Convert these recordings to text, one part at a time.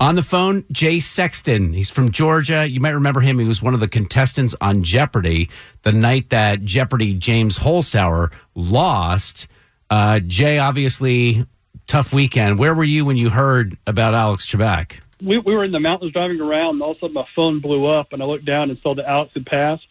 On the phone, Jay Sexton. He's from Georgia. You might remember him. He was one of the contestants on Jeopardy the night that Jeopardy James Holzhauer lost. Uh, Jay, obviously, tough weekend. Where were you when you heard about Alex Trebek? We, we were in the mountains driving around, and all of a sudden my phone blew up, and I looked down and saw that Alex had passed.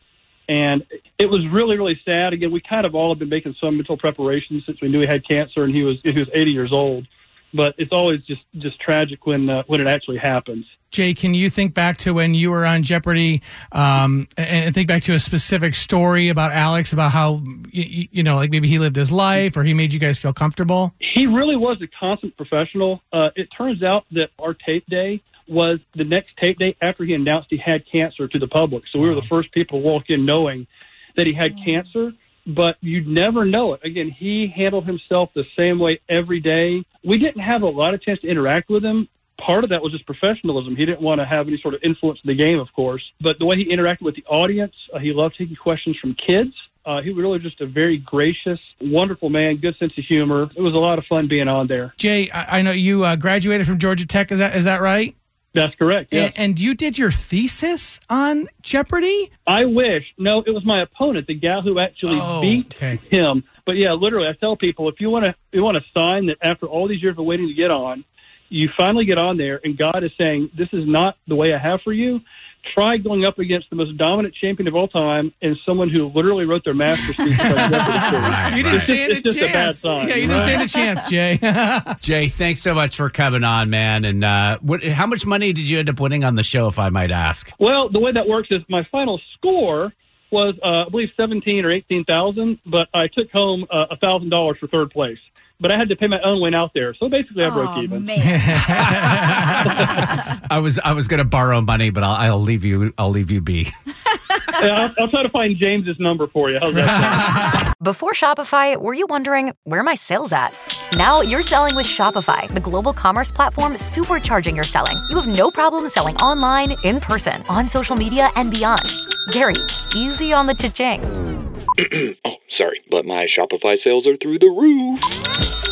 And it was really, really sad. Again, we kind of all have been making some mental preparations since we knew he had cancer, and he was he was 80 years old but it's always just just tragic when uh, when it actually happens. Jay, can you think back to when you were on Jeopardy um, and think back to a specific story about Alex about how you, you, know like maybe he lived his life or he made you guys feel comfortable? He really was a constant professional. Uh, it turns out that our tape day was the next tape day after he announced he had cancer to the public. So we were the first people to walk in knowing that he had cancer but you'd never know it. Again, he handled himself the same way every day. We didn't have a lot of chance to interact with him. Part of that was just professionalism. He didn't want to have any sort of influence in the game, of course. But the way he interacted with the audience, uh, he loved taking questions from kids. Uh, he was really just a very gracious, wonderful man, good sense of humor. It was a lot of fun being on there. Jay, I, I know you uh, graduated from Georgia Tech. Is that is that right? That's correct. Yeah. And, and, you did your thesis on Jeopardy? I wish. No, it was my opponent, the gal who actually oh, beat okay. him. But yeah, literally, I tell people if you want to, you want to sign that after all these years of waiting to get on, you finally get on there, and God is saying, "This is not the way I have for you." Try going up against the most dominant champion of all time and someone who literally wrote their master's thesis. right, you didn't right. stand a chance. A bad sign, yeah, you didn't stand a chance, Jay. Jay, thanks so much for coming on, man. And uh, what, how much money did you end up winning on the show, if I might ask? Well, the way that works is my final score was, uh, I believe, seventeen or eighteen thousand, but I took home uh, a thousand dollars for third place but I had to pay my own way out there. So basically, I broke oh, even. I was I was going to borrow money, but I'll, I'll leave you I'll leave you be. yeah, I'll, I'll, try to find James's number for you. Before Shopify, were you wondering where are my sales at? Now you're selling with Shopify, the global commerce platform supercharging your selling. You have no problem selling online, in person, on social media, and beyond. Gary, easy on the cha-ching. oh, sorry, but my Shopify sales are through the roof.